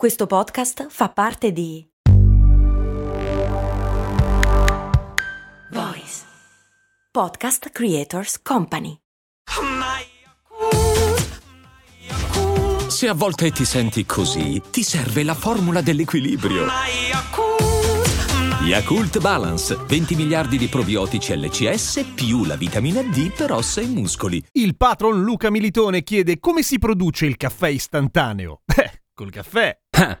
Questo podcast fa parte di Voice Podcast Creators Company. Se a volte ti senti così, ti serve la formula dell'equilibrio. Yakult Balance, 20 miliardi di probiotici LCS più la vitamina D per ossa e muscoli. Il patron Luca Militone chiede come si produce il caffè istantaneo. Beh, col caffè. Ah.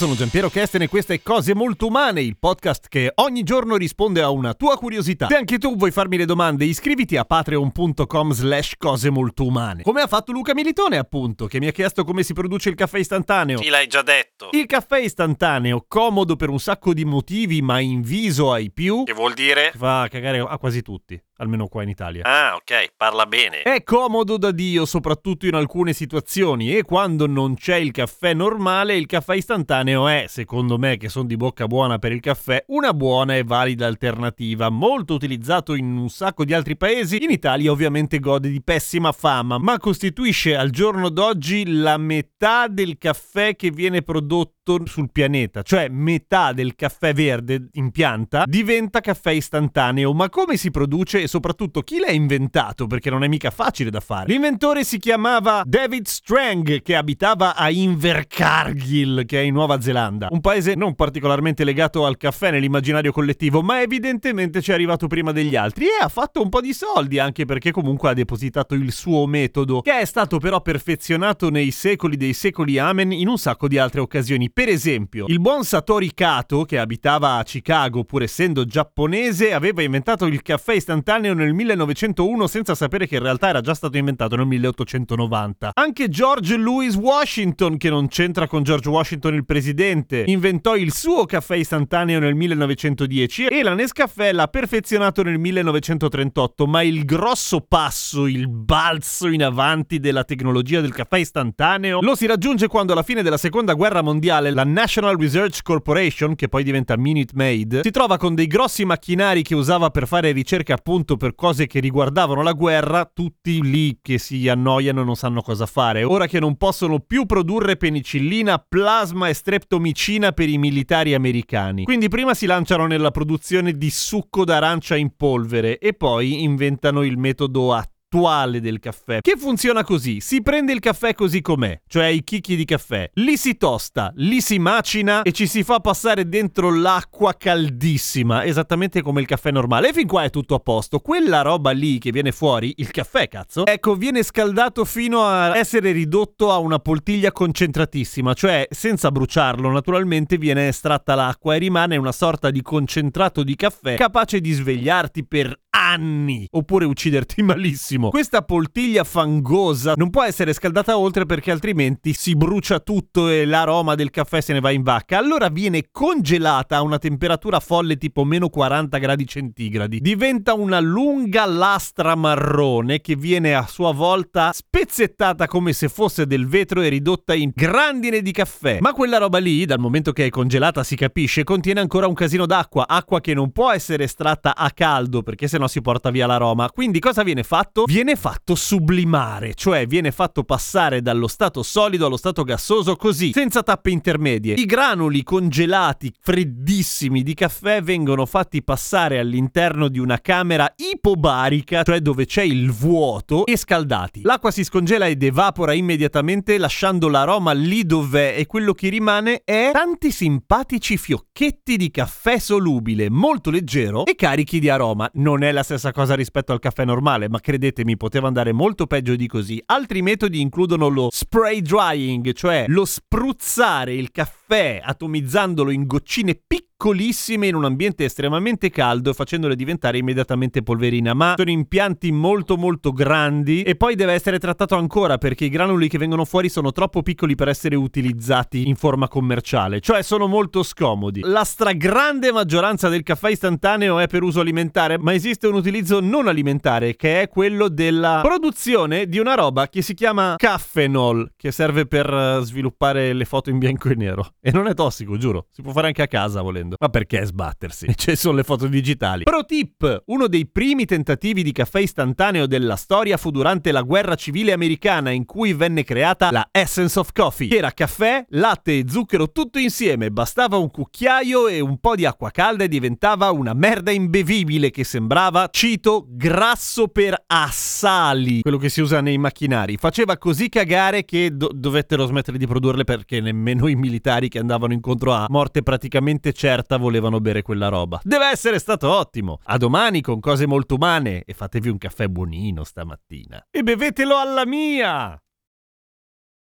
Sono Giampiero Kesten e questa è Cose Molto Umane, il podcast che ogni giorno risponde a una tua curiosità. Se anche tu vuoi farmi le domande, iscriviti a patreon.com slash cose molto umane. Come ha fatto Luca Militone, appunto, che mi ha chiesto come si produce il caffè istantaneo. Sì, l'hai già detto. Il caffè istantaneo, comodo per un sacco di motivi, ma inviso ai più, Che vuol dire? fa cagare a quasi tutti, almeno qua in Italia. Ah, ok, parla bene. È comodo da Dio, soprattutto in alcune situazioni, e quando non c'è il caffè normale, il caffè istantaneo è, secondo me, che sono di bocca buona per il caffè, una buona e valida alternativa, molto utilizzato in un sacco di altri paesi. In Italia ovviamente gode di pessima fama, ma costituisce al giorno d'oggi la metà del caffè che viene prodotto sul pianeta, cioè metà del caffè verde in pianta diventa caffè istantaneo. Ma come si produce e soprattutto chi l'ha inventato? Perché non è mica facile da fare. L'inventore si chiamava David Strang, che abitava a Invercargill, che è in Nuova Zelanda, un paese non particolarmente legato al caffè nell'immaginario collettivo, ma evidentemente ci è arrivato prima degli altri e ha fatto un po' di soldi, anche perché comunque ha depositato il suo metodo, che è stato però perfezionato nei secoli dei secoli amen in un sacco di altre occasioni. Per esempio, il buon Satori Kato, che abitava a Chicago pur essendo giapponese, aveva inventato il caffè istantaneo nel 1901 senza sapere che in realtà era già stato inventato nel 1890. Anche George Louis Washington, che non c'entra con George Washington il presidente, inventò il suo caffè istantaneo nel 1910 e la Nescafè l'ha perfezionato nel 1938, ma il grosso passo, il balzo in avanti della tecnologia del caffè istantaneo lo si raggiunge quando alla fine della seconda guerra mondiale la National Research Corporation, che poi diventa Minute Maid, si trova con dei grossi macchinari che usava per fare ricerche appunto per cose che riguardavano la guerra, tutti lì che si annoiano e non sanno cosa fare. Ora che non possono più produrre penicillina, plasma e streptomicina per i militari americani. Quindi prima si lanciano nella produzione di succo d'arancia in polvere e poi inventano il metodo attuale del caffè, che funziona così: si prende il caffè così com'è, cioè i chicchi di caffè, li si tosta, li si macina e ci si fa passare dentro l'acqua caldissima, esattamente come il caffè normale. E fin qua è tutto a posto. Quella roba lì che viene fuori, il caffè, cazzo, ecco, viene scaldato fino a essere ridotto a una poltiglia concentratissima, cioè senza bruciarlo, naturalmente viene estratta l'acqua e rimane una sorta di concentrato di caffè capace di svegliarti per anni oppure ucciderti malissimo. Questa poltiglia fangosa non può essere scaldata oltre perché altrimenti si brucia tutto e l'aroma del caffè se ne va in vacca. Allora viene congelata a una temperatura folle tipo meno 40 gradi centigradi. Diventa una lunga lastra marrone che viene a sua volta spezzettata come se fosse del vetro e ridotta in grandine di caffè. Ma quella roba lì, dal momento che è congelata si capisce, contiene ancora un casino d'acqua, acqua che non può essere estratta a caldo perché sennò si porta via l'aroma. Quindi cosa viene fatto? Viene fatto sublimare, cioè viene fatto passare dallo stato solido allo stato gassoso così, senza tappe intermedie. I granuli congelati, freddissimi di caffè vengono fatti passare all'interno di una camera ipobarica, cioè dove c'è il vuoto, e scaldati. L'acqua si scongela ed evapora immediatamente lasciando l'aroma lì dov'è e quello che rimane è tanti simpatici fiocchetti di caffè solubile, molto leggero e carichi di aroma. Non è la stessa cosa rispetto al caffè normale, ma credetemi, poteva andare molto peggio di così. Altri metodi includono lo spray drying, cioè lo spruzzare il caffè atomizzandolo in goccine piccole piccolissime in un ambiente estremamente caldo facendole diventare immediatamente polverina, ma sono impianti molto molto grandi e poi deve essere trattato ancora perché i granuli che vengono fuori sono troppo piccoli per essere utilizzati in forma commerciale, cioè sono molto scomodi. La stragrande maggioranza del caffè istantaneo è per uso alimentare, ma esiste un utilizzo non alimentare che è quello della produzione di una roba che si chiama caffenol, che serve per eh, sviluppare le foto in bianco e nero. E non è tossico, giuro, si può fare anche a casa volendo. Ma perché sbattersi? Ci sono le foto digitali. Pro tip, uno dei primi tentativi di caffè istantaneo della storia fu durante la guerra civile americana in cui venne creata la Essence of Coffee, che era caffè, latte e zucchero tutto insieme, bastava un cucchiaio e un po' di acqua calda e diventava una merda imbevibile che sembrava, cito, grasso per assali, quello che si usa nei macchinari. Faceva così cagare che do- dovettero smettere di produrle perché nemmeno i militari che andavano incontro a morte praticamente certa volevano bere quella roba. Deve essere stato ottimo. A domani con cose molto umane e fatevi un caffè buonino stamattina. E bevetelo alla mia!